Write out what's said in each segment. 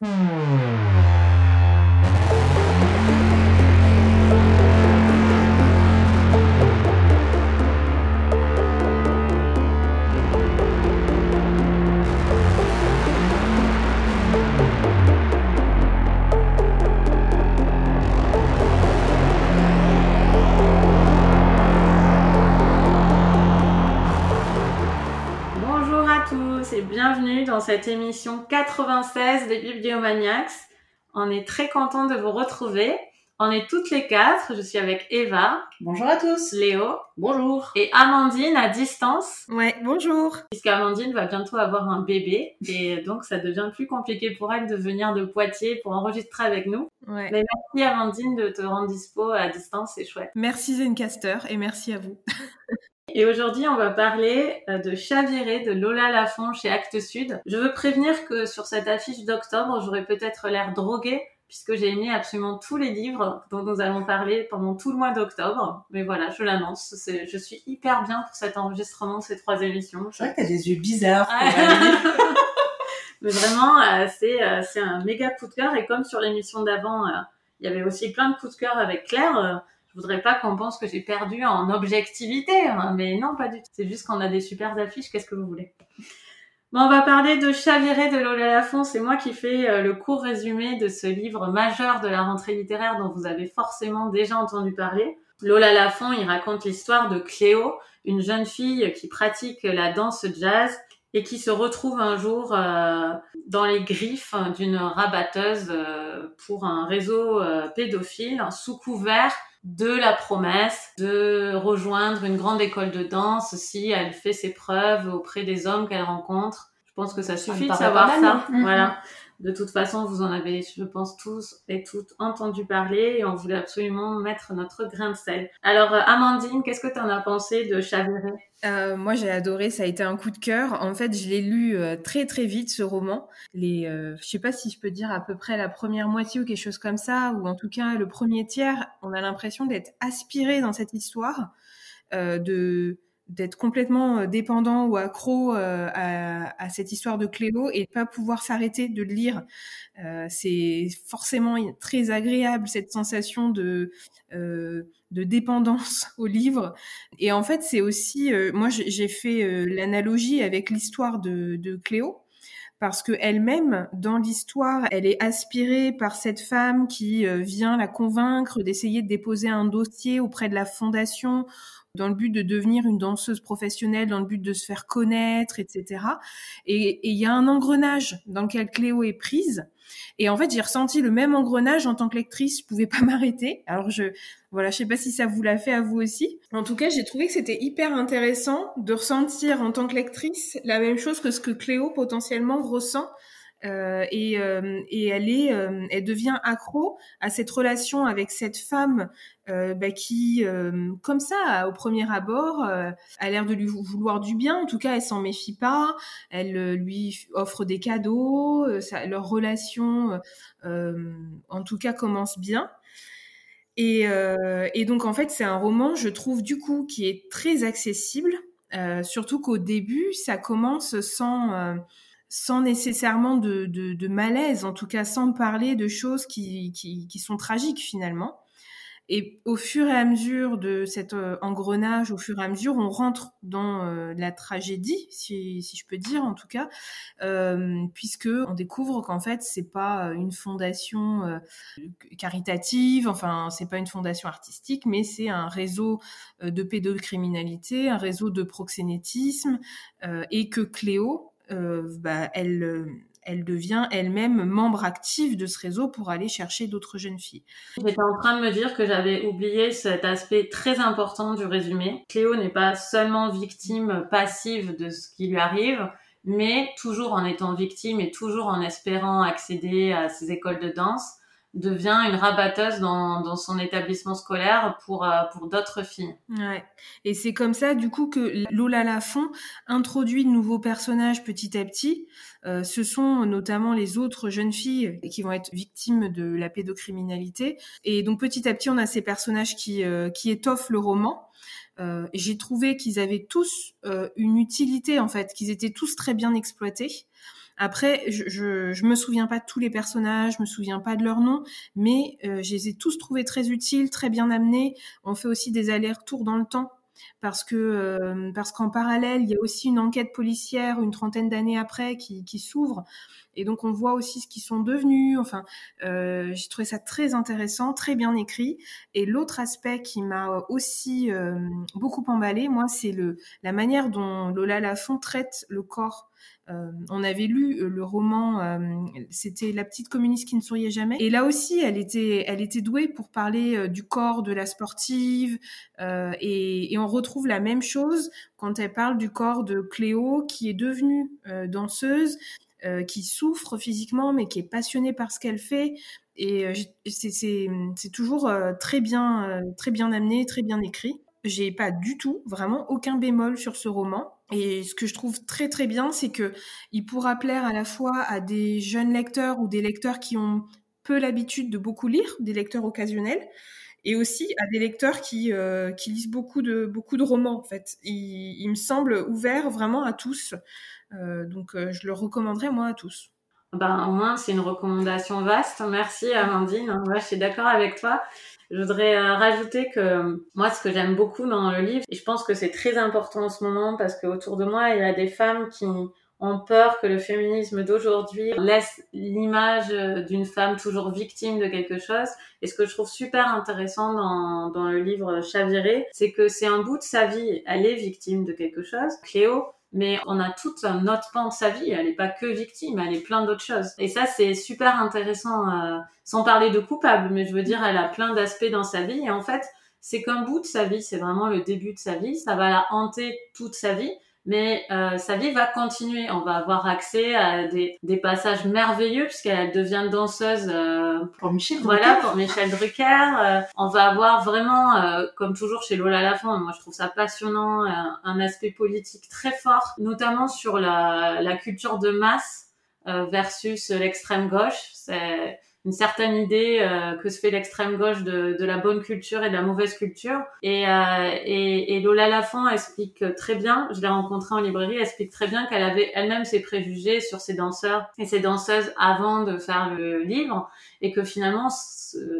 dans cette émission 96 des Bibliomaniacs. On est très content de vous retrouver. On est toutes les quatre. Je suis avec Eva. Bonjour à tous. Léo. Bonjour. Et Amandine à distance. Ouais, bonjour. Puisqu'Amandine va bientôt avoir un bébé et donc ça devient plus compliqué pour elle de venir de Poitiers pour enregistrer avec nous. Ouais. Mais merci Amandine de te rendre dispo à distance, c'est chouette. Merci Zencaster et merci à vous. Et aujourd'hui, on va parler euh, de Chaviré de Lola Lafont chez Actes Sud. Je veux prévenir que sur cette affiche d'octobre, j'aurais peut-être l'air droguée puisque j'ai aimé absolument tous les livres dont nous allons parler pendant tout le mois d'octobre. Mais voilà, je l'annonce, je suis hyper bien pour cet enregistrement de ces trois émissions. C'est vrai que t'as des yeux bizarres. Mais vraiment, euh, euh, c'est un méga coup de cœur. Et comme sur l'émission d'avant, il y avait aussi plein de coups de cœur avec Claire je voudrais pas qu'on pense que j'ai perdu en objectivité, hein, mais non, pas du tout. C'est juste qu'on a des super affiches, qu'est-ce que vous voulez? Bon, on va parler de Chaviré de Lola Lafont. C'est moi qui fais euh, le court résumé de ce livre majeur de la rentrée littéraire dont vous avez forcément déjà entendu parler. Lola Lafont, il raconte l'histoire de Cléo, une jeune fille qui pratique la danse jazz et qui se retrouve un jour euh, dans les griffes d'une rabatteuse euh, pour un réseau pédophile sous couvert de la promesse de rejoindre une grande école de danse si elle fait ses preuves auprès des hommes qu'elle rencontre. Je pense que ça suffit de savoir ça. Hein. Voilà. De toute façon, vous en avez, je pense, tous et toutes entendu parler et on voulait absolument mettre notre grain de sel. Alors, euh, Amandine, qu'est-ce que tu en as pensé de Chaviré? Euh, Moi, j'ai adoré, ça a été un coup de cœur. En fait, je l'ai lu euh, très très vite, ce roman. Les, euh, je sais pas si je peux dire à peu près la première moitié ou quelque chose comme ça, ou en tout cas le premier tiers, on a l'impression d'être aspiré dans cette histoire, de d'être complètement euh, dépendant ou accro euh, à, à, cette histoire de Cléo et pas pouvoir s'arrêter de le lire. Euh, c'est forcément très agréable cette sensation de de dépendance au livre. Et en fait, c'est aussi, moi j'ai fait l'analogie avec l'histoire de, de Cléo parce que elle-même, dans l'histoire, elle est aspirée par cette femme qui vient la convaincre d'essayer de déposer un dossier auprès de la fondation dans le but de devenir une danseuse professionnelle, dans le but de se faire connaître, etc. Et il y a un engrenage dans lequel Cléo est prise. Et en fait, j'ai ressenti le même engrenage en tant que lectrice. Je pouvais pas m'arrêter. Alors je, voilà, je sais pas si ça vous l'a fait à vous aussi. En tout cas, j'ai trouvé que c'était hyper intéressant de ressentir en tant que lectrice la même chose que ce que Cléo potentiellement ressent euh, et, euh, et, elle est, euh, elle devient accro à cette relation avec cette femme bah, qui, comme ça, au premier abord, a l'air de lui vouloir du bien. En tout cas, elle s'en méfie pas. Elle lui offre des cadeaux. Leur relation, en tout cas, commence bien. Et donc, en fait, c'est un roman, je trouve, du coup, qui est très accessible. surtout qu'au début, ça commence sans sans nécessairement de, malaise, en tout cas sans parler de choses qui, sont tragiques finalement. Et au fur et à mesure de cet euh, engrenage, au fur et à mesure, on rentre dans euh, la tragédie, si, je peux dire en tout cas, euh, puisque on découvre qu'en fait c'est pas une fondation euh, caritative, enfin c'est pas une fondation artistique, mais c'est un réseau de pédocriminalité, un réseau de proxénétisme, et que Cléo, bah, elle, euh, elle devient elle-même membre active de ce réseau pour aller chercher d'autres jeunes filles. J'étais en train de me dire que j'avais oublié cet aspect très important du résumé. Cléo n'est pas seulement victime passive de ce qui lui arrive, mais toujours en étant victime et toujours en espérant accéder à ces écoles de danse, devient une rabatteuse dans, dans son établissement scolaire pour, euh, pour d'autres filles. Ouais. Et c'est comme ça, du coup, que Lola Lafont introduit de nouveaux personnages petit à petit. Euh, ce sont notamment les autres jeunes filles qui vont être victimes de la pédocriminalité. Et donc, petit à petit, on a ces personnages qui, euh, qui étoffent le roman. Euh, J'ai trouvé qu'ils avaient tous euh, une utilité, en fait, qu'ils étaient tous très bien exploités. Après, je, je, je, me souviens pas de tous les personnages, je me souviens pas de leurs noms, mais euh, je les ai tous trouvés très utiles, très bien amenés. On fait aussi des allers-retours dans le temps parce que euh, parce qu'en parallèle, il y a aussi une enquête policière une trentaine d'années après qui, qui s'ouvre. Et donc on voit aussi ce qu'ils sont devenus. Enfin, euh, j'ai trouvé ça très intéressant, très bien écrit. Et l'autre aspect qui m'a aussi euh, beaucoup emballé, moi, c'est le la manière dont Lola Lafont traite le corps euh, on avait lu euh, le roman, euh, c'était La petite communiste qui ne souriait jamais. Et là aussi, elle était, elle était douée pour parler du corps de la sportive. Et, et, on retrouve la même chose quand elle parle du corps de Cléo, qui est devenue danseuse, qui souffre physiquement, mais qui est passionnée par ce qu'elle fait. Et c'est toujours très bien, très bien amené, très bien écrit. J'ai pas du tout, vraiment aucun bémol sur ce roman. Et ce que je trouve très très bien, c'est que il pourra plaire à la fois à des jeunes lecteurs ou des lecteurs qui ont peu l'habitude de beaucoup lire, des lecteurs occasionnels, et aussi à des lecteurs qui, euh, lisent beaucoup de, beaucoup de romans, en fait. Il, me semble ouvert vraiment à tous. Euh, donc, euh, je le recommanderais, moi, à tous. Ben, au moins, c'est une recommandation vaste. Merci, Amandine. Moi, je suis d'accord avec toi. Je voudrais euh, rajouter que moi, ce que j'aime beaucoup dans le livre, et je pense que c'est très important en ce moment parce qu'autour de moi, il y a des femmes qui ont peur que le féminisme d'aujourd'hui laisse l'image d'une femme toujours victime de quelque chose. Et ce que je trouve super intéressant dans, dans le livre Chaviré, c'est que c'est un bout de sa vie. Elle est victime de quelque chose. Cléo, mais on a toute un autre pan de sa vie. Elle n'est pas que victime, elle est plein d'autres choses. Et ça, c'est super intéressant, euh, sans parler de coupable, mais je veux dire, elle a plein d'aspects dans sa vie. Et en fait, c'est qu'un bout de sa vie, c'est vraiment le début de sa vie. Ça va la hanter toute sa vie mais euh, sa vie va continuer. On va avoir accès à des, des passages merveilleux puisqu'elle devient danseuse euh, pour Michel Drucker. Voilà, pour Michel Drucker. Euh, on va avoir vraiment, euh, comme toujours chez Lola Lafont, moi je trouve ça passionnant, un aspect politique très fort, notamment sur la, la culture de masse versus l'extrême gauche. C'est une certaine idée euh, que se fait l'extrême gauche de, de, la bonne culture et de la mauvaise culture. Et, euh, et, et, Lola Lafont explique très bien, je l'ai rencontrée en librairie, elle explique très bien qu'elle avait elle-même ses préjugés sur ses danseurs et ses danseuses avant de faire le livre, et que finalement,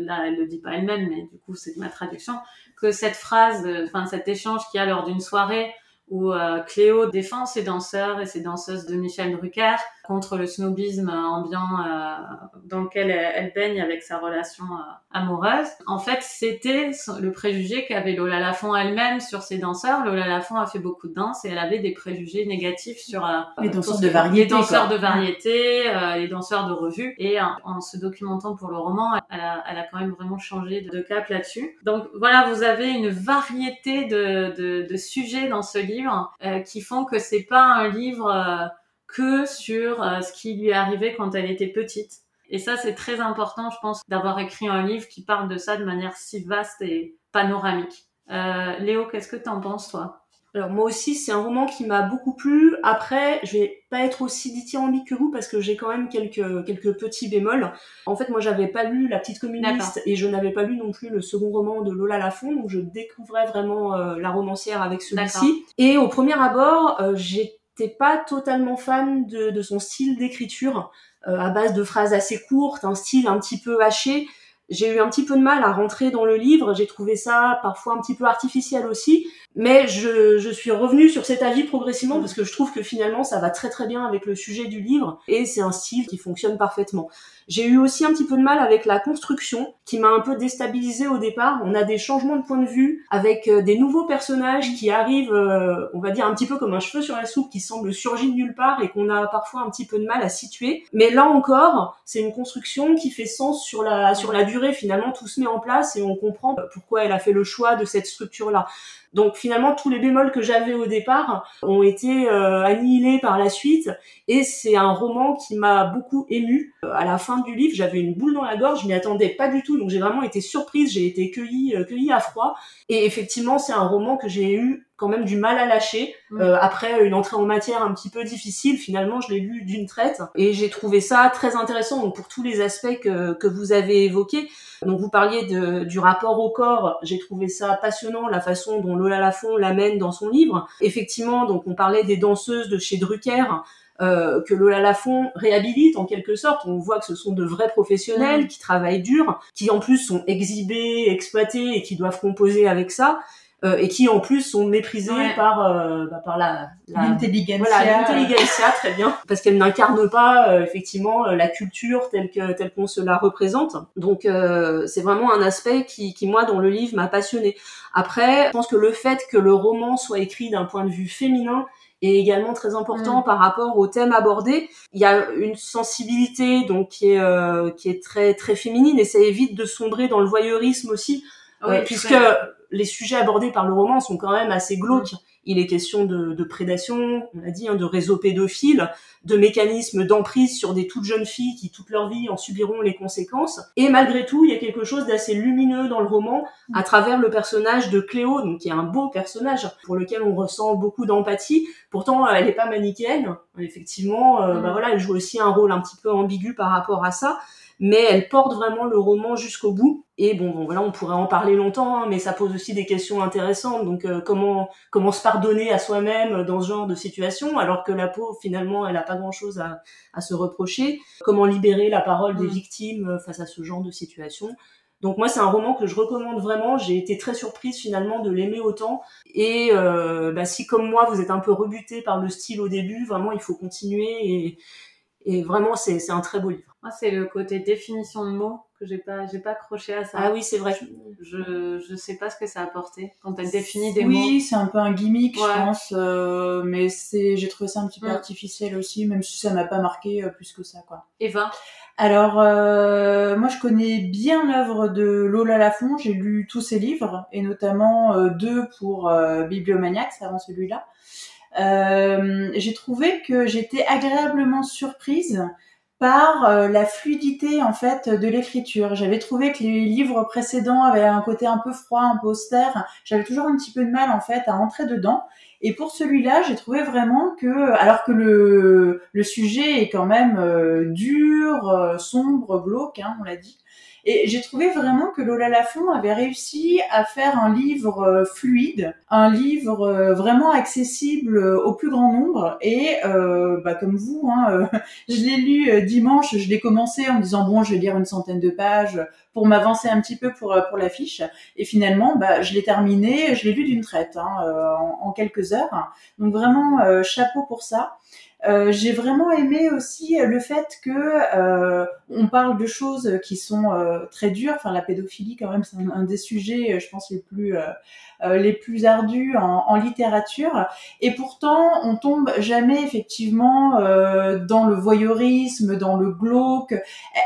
là elle le dit pas elle-même, mais du coup c'est ma traduction, que cette phrase, enfin cet échange qu'il y a lors d'une soirée où euh, Cléo défend ses danseurs et ses danseuses de Michel Drucker contre le snobisme ambiant euh, dans lequel elle, baigne avec sa relation euh, amoureuse. En fait, c'était le préjugé qu'avait Lola Lafont elle-même sur ses danseurs. Lola Lafont a fait beaucoup de danse et elle avait des préjugés négatifs sur les danseurs de variété, les danseurs de variété, les danseurs de revue. Et en se documentant pour le roman, elle a, elle a quand même vraiment changé de cap là-dessus. Donc voilà, vous avez une variété de, de, de sujets dans ce livre euh, qui font que c'est pas un livre euh, que sur euh, ce qui lui est arrivé quand elle était petite. Et ça, c'est très important, je pense, d'avoir écrit un livre qui parle de ça de manière si vaste et panoramique. Léo, qu'est-ce que t'en penses, toi? Alors moi aussi, c'est un roman qui m'a beaucoup plu. Après, je vais pas être aussi dithyrambique que vous parce que j'ai quand même quelques quelques petits bémols. En fait, moi, j'avais pas lu La petite communiste et je n'avais pas lu non plus le second roman de Lola Lafont, donc je découvrais vraiment euh, la romancière avec celui-ci. Et au premier abord, euh, j'étais pas totalement fan de, de son style d'écriture. Euh, à base de phrases assez courtes, un style un petit peu haché j'ai eu un petit peu de mal à rentrer dans le livre, j'ai trouvé ça parfois un petit peu artificiel aussi, mais je, je suis revenue sur cet avis progressivement parce que je trouve que finalement ça va très très bien avec le sujet du livre et c'est un style qui fonctionne parfaitement. J'ai eu aussi un petit peu de mal avec la construction qui m'a un peu déstabilisée au départ. On a des changements de point de vue avec euh, des nouveaux personnages qui arrivent, euh, on va dire un petit peu comme un cheveu sur la soupe qui semble surgir de nulle part et qu'on a parfois un petit peu de mal à situer. Mais là encore, c'est une construction qui fait sens sur la sur la durée. Finalement, tout se met en place et on comprend pourquoi elle a fait le choix de cette structure-là. Donc finalement, tous les bémols que j'avais au départ ont été euh, annihilés par la suite. Et c'est un roman qui m'a beaucoup ému. Euh, à la fin du livre, j'avais une boule dans la gorge, je m'y attendais pas du tout. Donc j'ai vraiment été surprise, j'ai été cueillie, euh, cueillie à froid. Et effectivement, c'est un roman que j'ai eu quand même du mal à lâcher. Mm. Euh, après une entrée en matière un petit peu difficile, finalement, je l'ai lu d'une traite et j'ai trouvé ça très intéressant. Donc pour tous les aspects que, que vous avez évoqués, donc vous parliez de, du rapport au corps, j'ai trouvé ça passionnant la façon dont Lola Lafont l'amène dans son livre. Effectivement, donc on parlait des danseuses de chez Drucker. euh, que Lola Lafont réhabilite en quelque sorte. On voit que ce sont de vrais professionnels qui travaillent dur, qui en plus sont exhibés, exploités et qui doivent composer avec ça. Euh, et qui en plus sont méprisés Ouais. par euh, bah, par la, la L'intelligentsia. voilà l'intelligentsia très bien parce qu'elle n'incarne pas euh, effectivement euh, la culture telle que telle qu'on se la représente donc euh, c'est vraiment un aspect qui qui moi dans le livre m'a passionné après je pense que le fait que le roman soit écrit d'un point de vue féminin est également très important Mm. par rapport au thème abordé. Il y a une sensibilité donc qui est euh, qui est très très féminine et ça évite de sombrer dans le voyeurisme aussi Oui, euh, puisque. Les sujets abordés par le roman sont quand même assez glauques. Il est question de, de prédation, on l'a dit, hein, de réseaux pédophiles, de mécanismes d'emprise sur des toutes jeunes filles qui toute leur vie en subiront les conséquences. Et malgré tout, il y a quelque chose d'assez lumineux dans le roman à travers le personnage de Cléo, donc qui est un beau personnage pour lequel on ressent beaucoup d'empathie. Pourtant, euh, elle n'est pas manichéenne. Effectivement, euh, Mm. bah voilà, elle joue aussi un rôle un petit peu ambigu par rapport à ça mais elle porte vraiment le roman jusqu'au bout. Et bon, bon, voilà, on pourrait en parler longtemps, hein, mais ça pose aussi des questions intéressantes. Donc, euh, comment comment se pardonner à soi-même dans ce genre de situation, alors que la pauvre, finalement, elle n'a pas grand-chose à, à se reprocher. Comment libérer la parole des Mm. victimes euh, face à ce genre de situation. Donc moi, c'est un roman que je recommande vraiment. J'ai été très surprise finalement de l'aimer autant. Et euh, bah, si comme moi, vous êtes un peu rebuté par le style au début, vraiment, il faut continuer. Et, et vraiment, c'est c'est un très beau livre. Moi, c'est le côté définition de mots que j'ai pas, j'ai pas accroché à ça. Ah oui, c'est vrai. Je, je sais pas ce que ça a apporté quand elle définit des mots. Oui, c'est un peu un gimmick, Ouais. je pense, euh, mais c'est, j'ai trouvé ça un petit peu artificiel aussi, même si ça m'a pas marqué euh, plus que ça, quoi. Eva, Alors, euh, moi, je connais bien l'œuvre de Lola Lafont. J'ai lu tous ses livres, et notamment deux pour Bibliomaniacs avant celui-là. Euh, j'ai trouvé que j'étais agréablement surprise par euh, la fluidité en fait de l'écriture. J'avais trouvé que les livres précédents avaient un côté un peu froid, un peu austère. J'avais toujours un petit peu de mal en fait à entrer dedans. Et pour celui-là, j'ai trouvé vraiment que, alors que le, le sujet est quand même euh, dur, euh, sombre, glauque, hein, on l'a dit, et j'ai trouvé vraiment que Lola Lafont avait réussi à faire un livre euh, fluide, un livre euh, vraiment accessible euh, au plus grand nombre. Et bah, comme vous, hein, je l'ai lu dimanche, je l'ai commencé en me disant bon, je vais lire une centaine de pages pour m'avancer un petit peu pour euh, pour l'affiche. Et finalement, bah, je l'ai terminé, je l'ai lu d'une traite hein, euh, en, en quelques heures. Donc vraiment euh, chapeau pour ça. Euh, j'ai vraiment aimé aussi le fait que euh, on parle de choses qui sont euh, très dures. Enfin, la pédophilie, quand même, c'est un, des sujets, euh, je pense, les plus euh, les plus ardus en, en littérature. Et pourtant, on tombe jamais effectivement dans le voyeurisme, dans le glauque.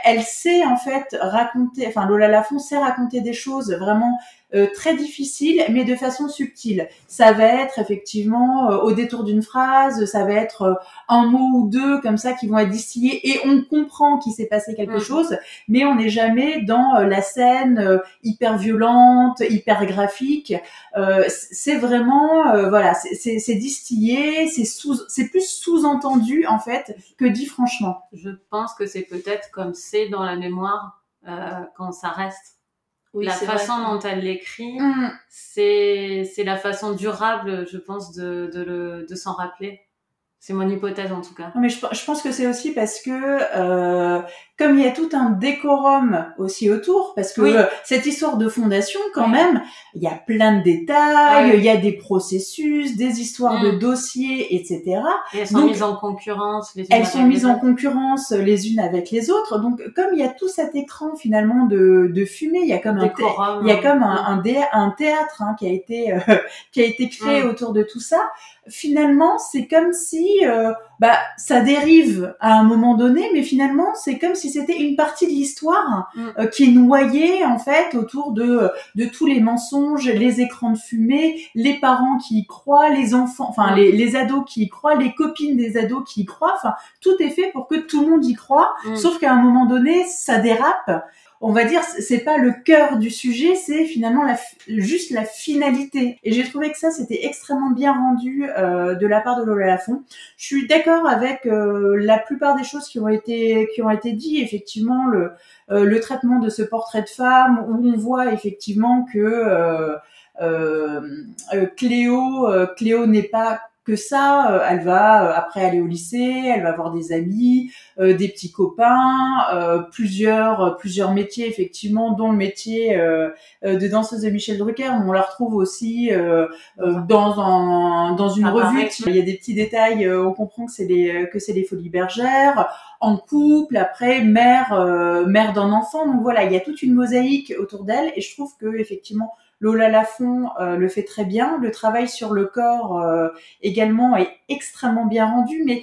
Elle sait en fait raconter. Enfin, Lola Lafont sait raconter des choses vraiment euh, très difficiles, mais de façon subtile. Ça va être effectivement euh, au détour d'une phrase, ça va être euh, un mot ou deux comme ça qui vont être distillés et on comprend qu'il s'est passé quelque Mhm. chose, mais on n'est jamais dans euh, la scène euh, hyper violente, hyper graphique. Euh, c'est vraiment euh, voilà, c'est- distillé, c'est sous, c'est plus sous-entendu en fait que dit franchement. je pense que c'est peut-être comme c'est dans la mémoire euh, quand ça reste. Oui, la façon vrai. dont elle l'écrit, Mm. c'est c'est la façon durable, je pense, de, de, le, de s'en rappeler. C'est mon hypothèse en tout cas. Non, mais je, je pense que c'est aussi parce que euh, comme il y a tout un décorum aussi autour, parce que Oui. euh, cette histoire de fondation, quand Oui. même, il y a plein de détails, Oui. il y a des processus, des histoires de Mm. dossiers, etc. Et elles sont Donc, mises en concurrence. Les unes Elles avec sont les mises en autres. concurrence les unes avec les autres. Donc, comme il y a tout cet écran finalement de, de fumée, il y a comme un, Décorum, il y a comme un, hein. un, un théâtre hein, qui a été euh, qui a été créé Mm. autour de tout ça. Finalement, c'est comme si euh, bah ça dérive à un moment donné, mais finalement c'est comme si c'était une partie de l'histoire Mm. euh, qui est noyée en fait autour de de tous les mensonges, les écrans de fumée, les parents qui y croient, les enfants, enfin Mm. les, les ados qui y croient, les copines des ados qui y croient. Enfin, tout est fait pour que tout le monde y croit. Mm. Sauf qu'à un moment donné, ça dérape. On va dire, c'est pas le cœur du sujet, c'est finalement la, juste la finalité. Et j'ai trouvé que ça, c'était extrêmement bien rendu euh, de la part de Lola Lafont. Je suis d'accord avec euh, la plupart des choses qui ont été qui ont été dites. Effectivement, le euh, le traitement de ce portrait de femme, où on voit effectivement que Cléo, Cléo n'est pas que ça. Euh, elle va euh, après aller au lycée, elle va avoir des amis, euh, des petits copains, plusieurs plusieurs métiers effectivement, dont le métier de danseuse de Michel Drucker. On la retrouve aussi dans un, dans une revue. Il y a des petits détails. on comprend que c'est les que c'est les Folies Bergères en couple, après mère mère d'un enfant. Donc voilà, il y a toute une mosaïque autour d'elle et je trouve que effectivement Lola Lafont euh, le fait très bien. Le travail sur le corps euh, également est extrêmement bien rendu, mais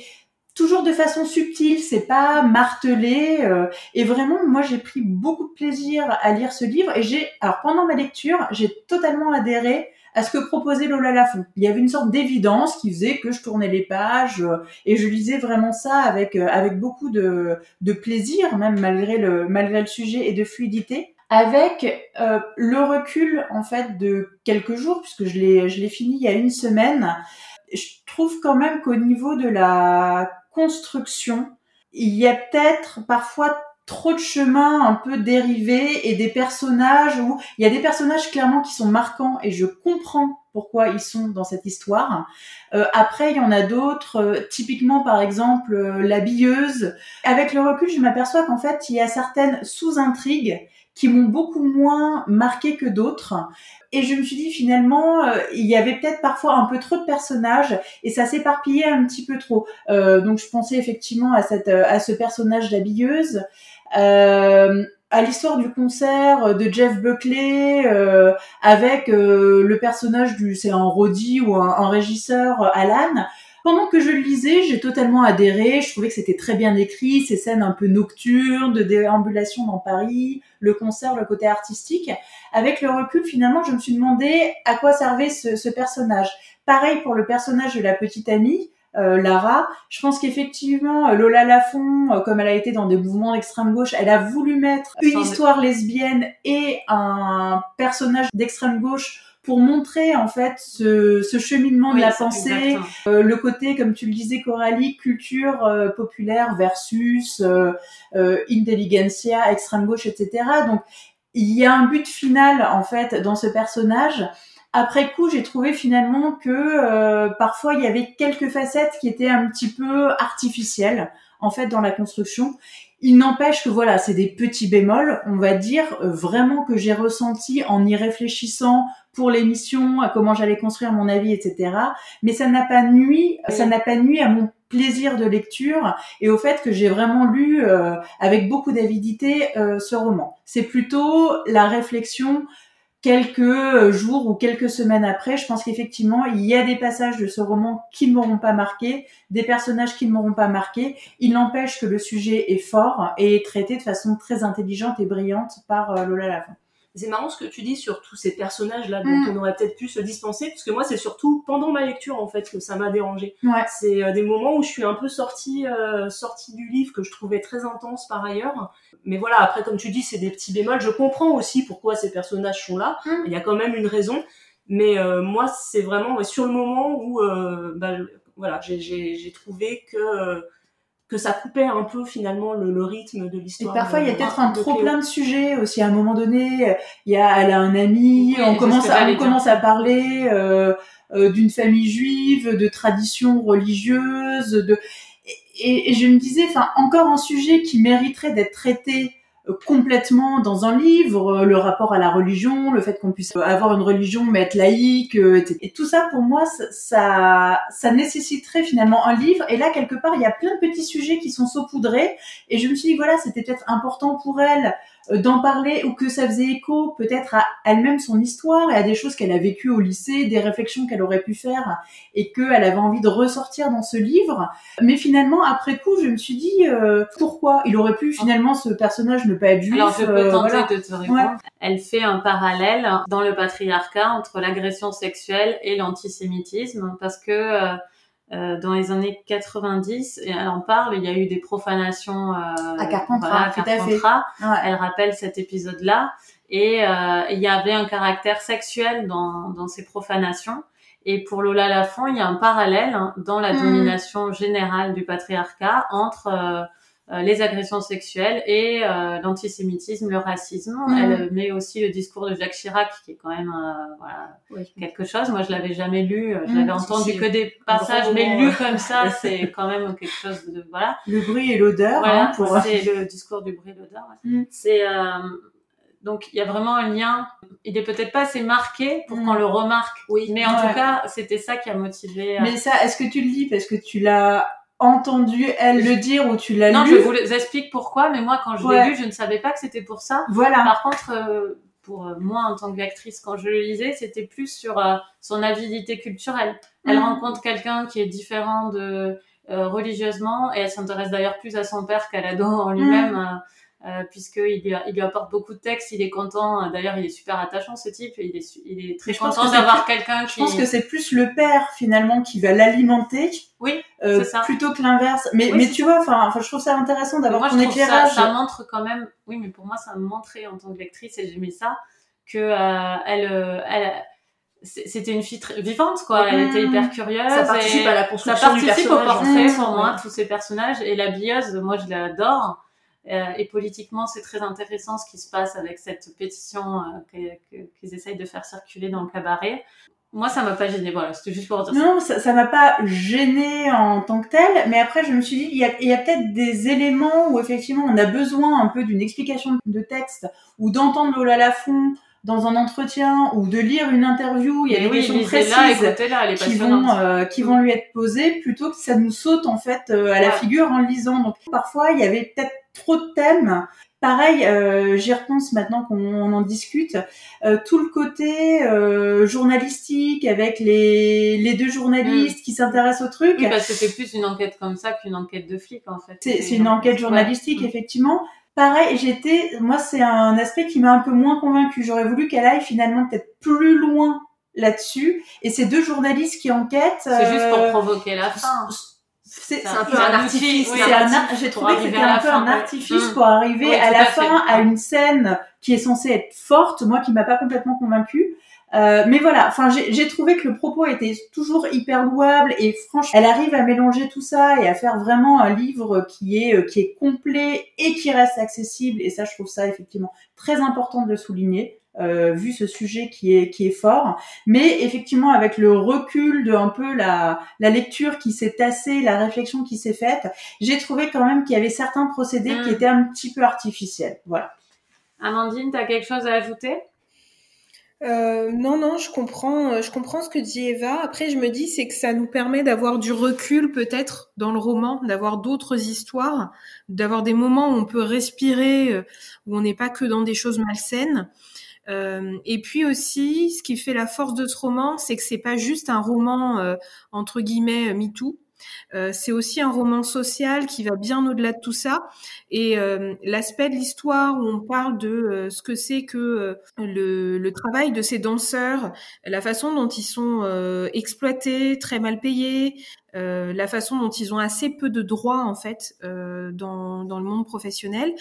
toujours de façon subtile, c'est pas martelé. Euh, et vraiment, moi, j'ai pris beaucoup de plaisir à lire ce livre. Et j'ai, alors pendant ma lecture, j'ai totalement adhéré à ce que proposait Lola Lafont. Il y avait une sorte d'évidence qui faisait que je tournais les pages et je lisais vraiment ça avec avec beaucoup de, de plaisir, même malgré le malgré le sujet et de fluidité avec euh, le recul en fait de quelques jours puisque je l'ai je l'ai fini il y a une semaine je trouve quand même qu'au niveau de la construction il y a peut-être parfois trop de chemins un peu dérivés et des personnages où il y a des personnages clairement qui sont marquants et je comprends pourquoi ils sont dans cette histoire. Euh, après, il y en a d'autres, euh, typiquement par exemple euh, la billeuse. Avec le recul, je m'aperçois qu'en fait, il y a certaines sous-intrigues qui m'ont beaucoup moins marqué que d'autres. Et je me suis dit finalement, euh, il y avait peut-être parfois un peu trop de personnages et ça s'éparpillait un petit peu trop. Euh, donc je pensais effectivement à cette à ce personnage d'habilleuse. Euh, à l'histoire du concert de Jeff Buckley euh, avec le personnage du c'est un Roddy ou un, un régisseur Alan pendant que je le lisais, j'ai totalement adhéré. Je trouvais que c'était très bien écrit, ces scènes un peu nocturnes, de déambulation dans Paris, le concert, le côté artistique. Avec le recul, finalement, je me suis demandé à quoi servait ce, personnage. Pareil pour le personnage de la petite amie. Euh, Lara, je pense qu'effectivement Lola Lafont, euh, comme elle a été dans des mouvements d'extrême gauche, elle a voulu mettre une histoire lesbienne et un personnage d'extrême gauche pour montrer en fait ce, ce cheminement de la pensée, euh, le côté, comme tu le disais Coralie, culture euh, populaire versus euh, euh, intelligentsia, extrême gauche, etc. Donc il y a un but final en fait dans ce personnage. Après coup, j'ai trouvé finalement que parfois il y avait quelques facettes qui étaient un petit peu artificielles en fait dans la construction. Il n'empêche que voilà, c'est des petits bémols, on va dire vraiment que j'ai ressenti en y réfléchissant pour l'émission, à comment j'allais construire mon avis, etc. Mais ça n'a pas nuit, ça n'a pas nuit à mon plaisir de lecture et au fait que j'ai vraiment lu euh, avec beaucoup d'avidité euh, ce roman. C'est plutôt la réflexion quelques jours ou quelques semaines après, je pense qu'effectivement, il y a des passages de ce roman qui ne m'auront pas marqué, des personnages qui ne m'auront pas marqué. Il n'empêche que le sujet est fort et est traité de façon très intelligente et brillante par euh, Lola Lafont. C'est marrant ce que tu dis sur tous ces personnages-là dont mm. on aurait peut-être pu se dispenser, parce que moi, c'est surtout pendant ma lecture, en fait, que ça m'a dérangé. C'est euh, des moments où je suis un peu sortie, euh, sortie du livre, que je trouvais très intense par ailleurs. Mais voilà, après, comme tu dis, c'est des petits bémols. Je comprends aussi pourquoi ces personnages sont là. Mm. Il y a quand même une raison. Mais euh, moi, c'est vraiment sur le moment où, bah, voilà, j'ai trouvé que que ça coupait un peu finalement le, rythme de l'histoire. Et parfois il y a peut-être un trop plein de sujets aussi. À un moment donné, il y a elle a un ami, on commence à, on commence à parler euh, euh, d'une famille juive, de traditions religieuses, de et, et je me disais, enfin encore un sujet qui mériterait d'être traité complètement dans un livre, euh, le rapport à la religion, le fait qu'on puisse avoir une religion mais être laïque, euh, et tout ça pour moi ça, ça nécessiterait finalement un livre. Et là quelque part il y a plein de petits sujets qui sont saupoudrés et je me suis dit voilà c'était peut-être important pour elle euh, d'en parler ou que ça faisait écho peut-être à elle-même son histoire et à des choses qu'elle a vécues au lycée, des réflexions qu'elle aurait pu faire et qu'elle avait envie de ressortir dans ce livre. Mais finalement, après coup, je me suis dit euh, pourquoi? Il aurait pu finalement ce personnage ne pas être juif. Alors je peux euh, tenter de te répondre. Elle fait un parallèle dans le patriarcat entre l'agression sexuelle et l'antisémitisme parce que euh, dans les années 90, et elle en parle, il y a eu des profanations euh, à Carpentras, Elle rappelle cet épisode-là, et euh, il y avait un caractère sexuel dans, dans ces profanations. Et pour Lola Lafont, il y a un parallèle hein, dans la hmm. domination générale du patriarcat entre euh, les agressions sexuelles et euh, l'antisémitisme, le racisme. Mhm. Elle met aussi le discours de Jacques Chirac, qui est quand même euh, voilà, quelque chose. Moi, je l'avais jamais lu, euh, je Mhm, l'avais entendu que des passages, mais lu ouais. comme ça, c'est quand même quelque chose de voilà. Le bruit et l'odeur. Voilà, hein, pour... c'est le discours du bruit et l'odeur. ouais. Mm. C'est euh, donc il y a vraiment un lien. Il est peut-être pas assez marqué pour Mm. qu'on le remarque, Oui. mais en Ouais. tout cas, c'était ça qui a motivé. euh, Mais ça, est-ce que tu le lis? Parce que tu l'as entendu elle le dire ou tu l'as Non, lu je vous explique pourquoi, mais moi, quand je Ouais. l'ai lu, je ne savais pas que c'était pour ça. Voilà. Par contre, euh, pour euh, moi, en tant qu'actrice, quand je le lisais, c'était plus sur euh, son avidité culturelle. Elle Mhm. rencontre quelqu'un qui est différent de euh, religieusement, et elle s'intéresse d'ailleurs plus à son père qu'à l'ado en lui-même, Mhm. Euh, puisqu'il lui, il lui apporte beaucoup de textes, il est content. D'ailleurs, il est super attachant, ce type. Il est, il est très je content que d'avoir quelqu'un Je qui... pense que c'est plus le père finalement qui va l'alimenter Oui, euh, ça. plutôt que l'inverse. Mais, Oui, mais tu vois, enfin, je trouve ça intéressant d'avoir moi, ton je trouve ça, éclairage. ça montre quand même. Oui, mais pour moi, ça me montrait en tant que lectrice et j'aimais ça que euh, elle, euh, elle, c'était une fille très vivante, quoi. Elle était hyper curieuse. Ça participe et à la ça construction du participe au personnage. portrait pour moi, Ouais. tous ces personnages. Et l'habilleuse, moi, je l'adore. Euh, et politiquement, c'est très intéressant ce qui se passe avec cette pétition euh, qu'ils essayent de faire circuler dans le cabaret. Moi, ça m'a pas gêné. Voilà, c'était juste pour dire. Non, ça, ça m'a pas gêné en tant que tel, mais après je me suis dit, il y a, peut-être des éléments où effectivement on a besoin un peu d'une explication de texte ou d'entendre Lola Lafont dans un entretien ou de lire une interview, il y a des oui, questions précises est qui vont euh, qui vont lui être posées plutôt que ça nous saute en fait euh, à la figure en le lisant. Donc parfois il y avait peut-être trop de thèmes. Pareil, euh, j'y repense maintenant qu'on on en discute. Euh, tout le côté euh, journalistique avec les, les deux journalistes qui s'intéressent au truc. Oui, parce que c'est plus une enquête comme ça qu'une enquête de flic, en fait. C'est une enquête journalistique, Ouais. effectivement. Pareil, j'étais, moi, c'est un aspect qui m'a un peu moins convaincu. J'aurais voulu qu'elle aille finalement peut-être plus loin là-dessus. Et ces deux journalistes qui enquêtent. C'est juste pour provoquer la fin. C'est un peu un artifice, oui, j'ai trouvé que c'était un peu fin, un artifice Mm. pour arriver à la fin à une scène qui est censée être forte, moi qui m'a pas complètement convaincue. Euh, mais voilà, enfin j'ai j'ai trouvé que le propos était toujours hyper louable et franchement, elle arrive à mélanger tout ça et à faire vraiment un livre qui est euh, qui est complet et qui reste accessible. Et ça je trouve ça effectivement très important de le souligner. Euh, vu ce sujet qui est qui est fort, mais effectivement avec le recul de un peu la la lecture qui s'est tassée, la réflexion qui s'est faite, j'ai trouvé quand même qu'il y avait certains procédés Mm. qui étaient un petit peu artificiels. Voilà. Amandine, t'as quelque chose à ajouter? Euh, non, non, je comprends, euh, je comprends ce que dit Eva. Après, je me dis, c'est que ça nous permet d'avoir du recul peut-être dans le roman, d'avoir d'autres histoires, d'avoir des moments où on peut respirer, où on n'est pas que dans des choses malsaines. Euh, et puis aussi, ce qui fait la force de ce roman, c'est que c'est pas juste un roman euh, entre guillemets euh, MeToo. Euh, c'est aussi un roman social qui va bien au-delà de tout ça. Et euh, l'aspect de l'histoire où on parle de euh, ce que c'est que le, le travail de ces danseurs, la façon dont ils sont exploités, très mal payés, la façon dont ils ont assez peu de droits en fait dans, dans le monde professionnel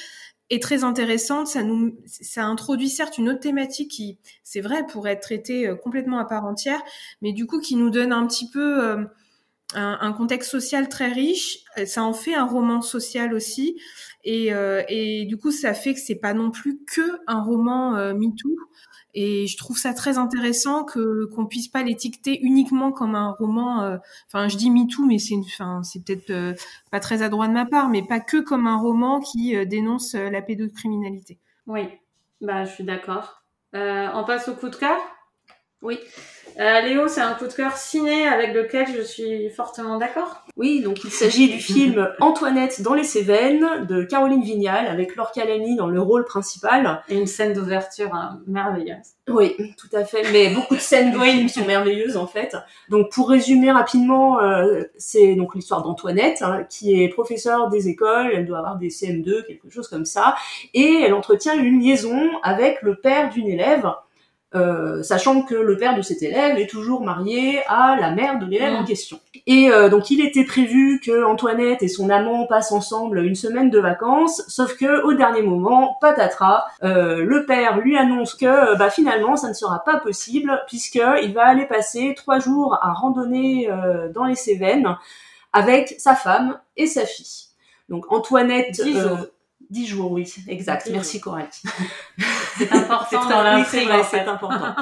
est très intéressante. Ça nous, ça introduit certes une autre thématique qui, c'est vrai, pourrait être traitée euh, complètement à part entière, mais du coup qui nous donne un petit peu euh, un, contexte social très riche. Euh, Ça en fait un roman social aussi, et, et du coup ça fait que c'est pas non plus que un roman euh, MeToo. Et je trouve ça très intéressant que qu'on puisse pas l'étiqueter uniquement comme un roman. euh, Enfin, je dis MeToo, mais c'est une, c'est peut-être euh, pas très adroit de ma part, mais pas que comme un roman qui euh, dénonce la pédocriminalité. Oui, bah, je suis d'accord. On passe au coup de cœur? Oui. Euh, Léo, c'est un coup de cœur ciné avec lequel je suis fortement d'accord. Oui, donc il s'agit du film Antoinette dans les Cévennes de Caroline Vignal avec Laure Calamy dans le rôle principal. Et une scène d'ouverture hein, merveilleuse. Oui, tout à fait. Mais beaucoup de scènes film sont merveilleuses en fait. Donc pour résumer rapidement, euh, c'est donc l'histoire d'Antoinette hein, qui est professeure des écoles. Elle doit avoir des CM2, quelque chose comme ça, et elle entretient une liaison avec le père d'une élève. Euh, sachant que le père de cet élève est toujours marié à la mère de l'élève en question. Et euh, donc il était prévu que Antoinette et son amant passent ensemble une semaine de vacances, sauf que au dernier moment, patatras, euh, le père lui annonce que euh, bah, finalement ça ne sera pas possible puisque il va aller passer trois jours à randonner euh, dans les Cévennes avec sa femme et sa fille. Donc Antoinette. 10 jours. 10 jours, oui, exact. Merci Coralie. C'est important oui, c'est important.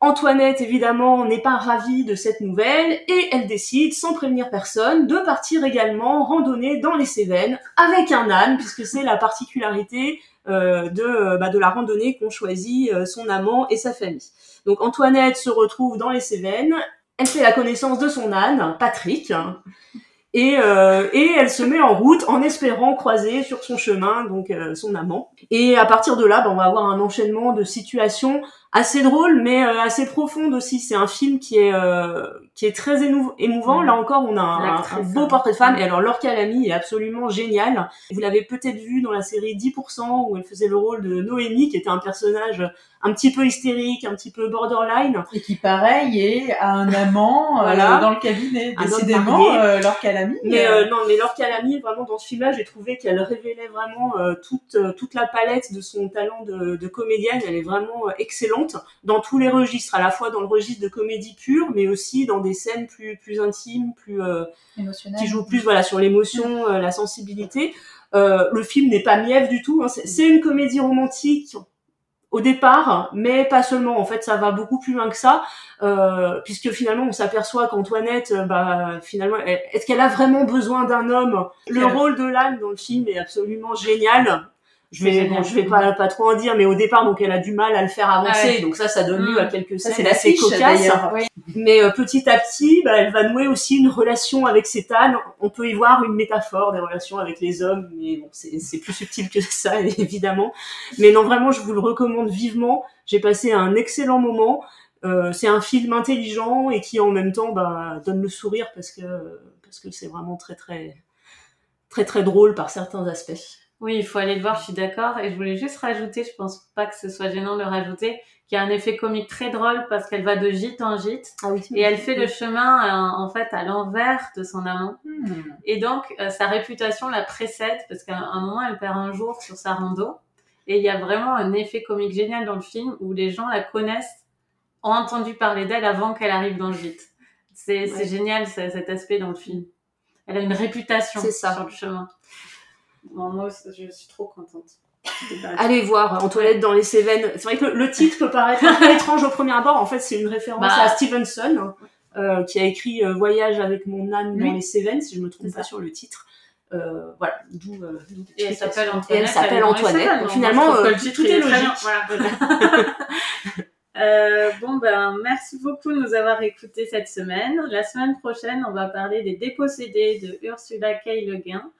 Antoinette, évidemment, n'est pas ravie de cette nouvelle et elle décide, sans prévenir personne, de partir également randonner dans les Cévennes avec un âne, puisque c'est la particularité euh, de, euh, bah, de la randonnée qu'ont choisi euh, son amant et sa famille. Donc Antoinette se retrouve dans les Cévennes, elle fait la connaissance de son âne, Patrick, hein, et, euh, et elle se met en route en espérant croiser sur son chemin donc euh, son amant. Et à partir de là, bah, on va avoir un enchaînement de situations assez drôles, mais euh, assez profondes aussi. C'est un film qui est euh, qui est très émouvant. Là encore, on a un, beau hein. portrait de femme. Et alors, Laure Calamy est absolument géniale. Vous l'avez peut-être vu dans la série 10% où elle faisait le rôle de Noémie, qui était un personnage un petit peu hystérique, un petit peu borderline. Et qui, pareil, est à un amant euh, dans le cabinet. Décidément, euh, leur calamie. Mais euh, non, mais Laure Calamy, vraiment dans ce film-là, j'ai trouvé qu'elle révélait vraiment euh, toute euh, toute la palette de son talent de, de comédienne. Elle est vraiment euh, dans tous les registres, à la fois dans le registre de comédie pure, mais aussi dans des scènes plus plus intimes, plus euh, qui joue plus voilà sur l'émotion, euh, la sensibilité. Euh, le film n'est pas mièvre du tout. hein. C'est une comédie romantique au départ, mais pas seulement. En fait, ça va beaucoup plus loin que ça, euh, puisque finalement, on s'aperçoit qu'Antoinette, bah, finalement, est-ce qu'elle a vraiment besoin d'un homme? Le rôle de l'âne dans le film est absolument génial. Je vais, bon, je vais pas, pas trop en dire, mais au départ, donc elle a du mal à le faire avancer, Ah ouais. donc ça, ça donne lieu Mm. à quelques scènes assez cocasses. d'ailleurs. Mais euh, petit à petit, bah, elle va nouer aussi une relation avec âne. On peut y voir une métaphore des relations avec les hommes, mais bon, c'est c'est plus subtil que ça, évidemment. Mais non, vraiment, je vous le recommande vivement. J'ai passé un excellent moment. Euh, c'est un film intelligent et qui en même temps bah, donne le sourire parce que parce que c'est vraiment très très très très drôle par certains aspects. Oui, il faut aller le voir, je suis d'accord. Et je voulais juste rajouter, je pense pas que ce soit gênant de le rajouter, qu'il y a un effet comique très drôle parce qu'elle va de gîte en gîte Ah oui. et elle fait le chemin euh, en fait à l'envers de son amant. Hmm. Et donc euh, sa réputation la précède parce qu'à un moment elle perd un jour sur sa rando. Et il y a vraiment un effet comique génial dans le film où les gens la connaissent, ont entendu parler d'elle avant qu'elle arrive dans le gîte. C'est Ouais. génial cet aspect dans le film. Elle a une réputation ça. sur le chemin. Bon, moi, je suis trop contente. Allez voir Antoinette dans les Cévennes. C'est vrai que le, titre peut paraître un peu étrange au premier abord. En fait, c'est une référence Bah. à Stevenson, euh, qui a écrit euh, Voyage avec mon âne dans les Cévennes, si je me trompe pas sur le titre. Euh, voilà, d'où. Et elle s'appelle Antoinette. Et elle s'appelle Antoinette. Donc, finalement, le titre, tout est logique. Voilà. Bon ben merci beaucoup de nous avoir écoutés cette semaine. La semaine prochaine, on va parler des dépossédés de Ursula K. Le Guin.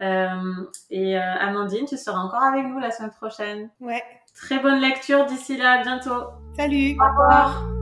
Euh, et euh, Amandine, tu seras encore avec nous la semaine prochaine. Ouais. Très bonne lecture d'ici là, à bientôt. Salut. Au revoir.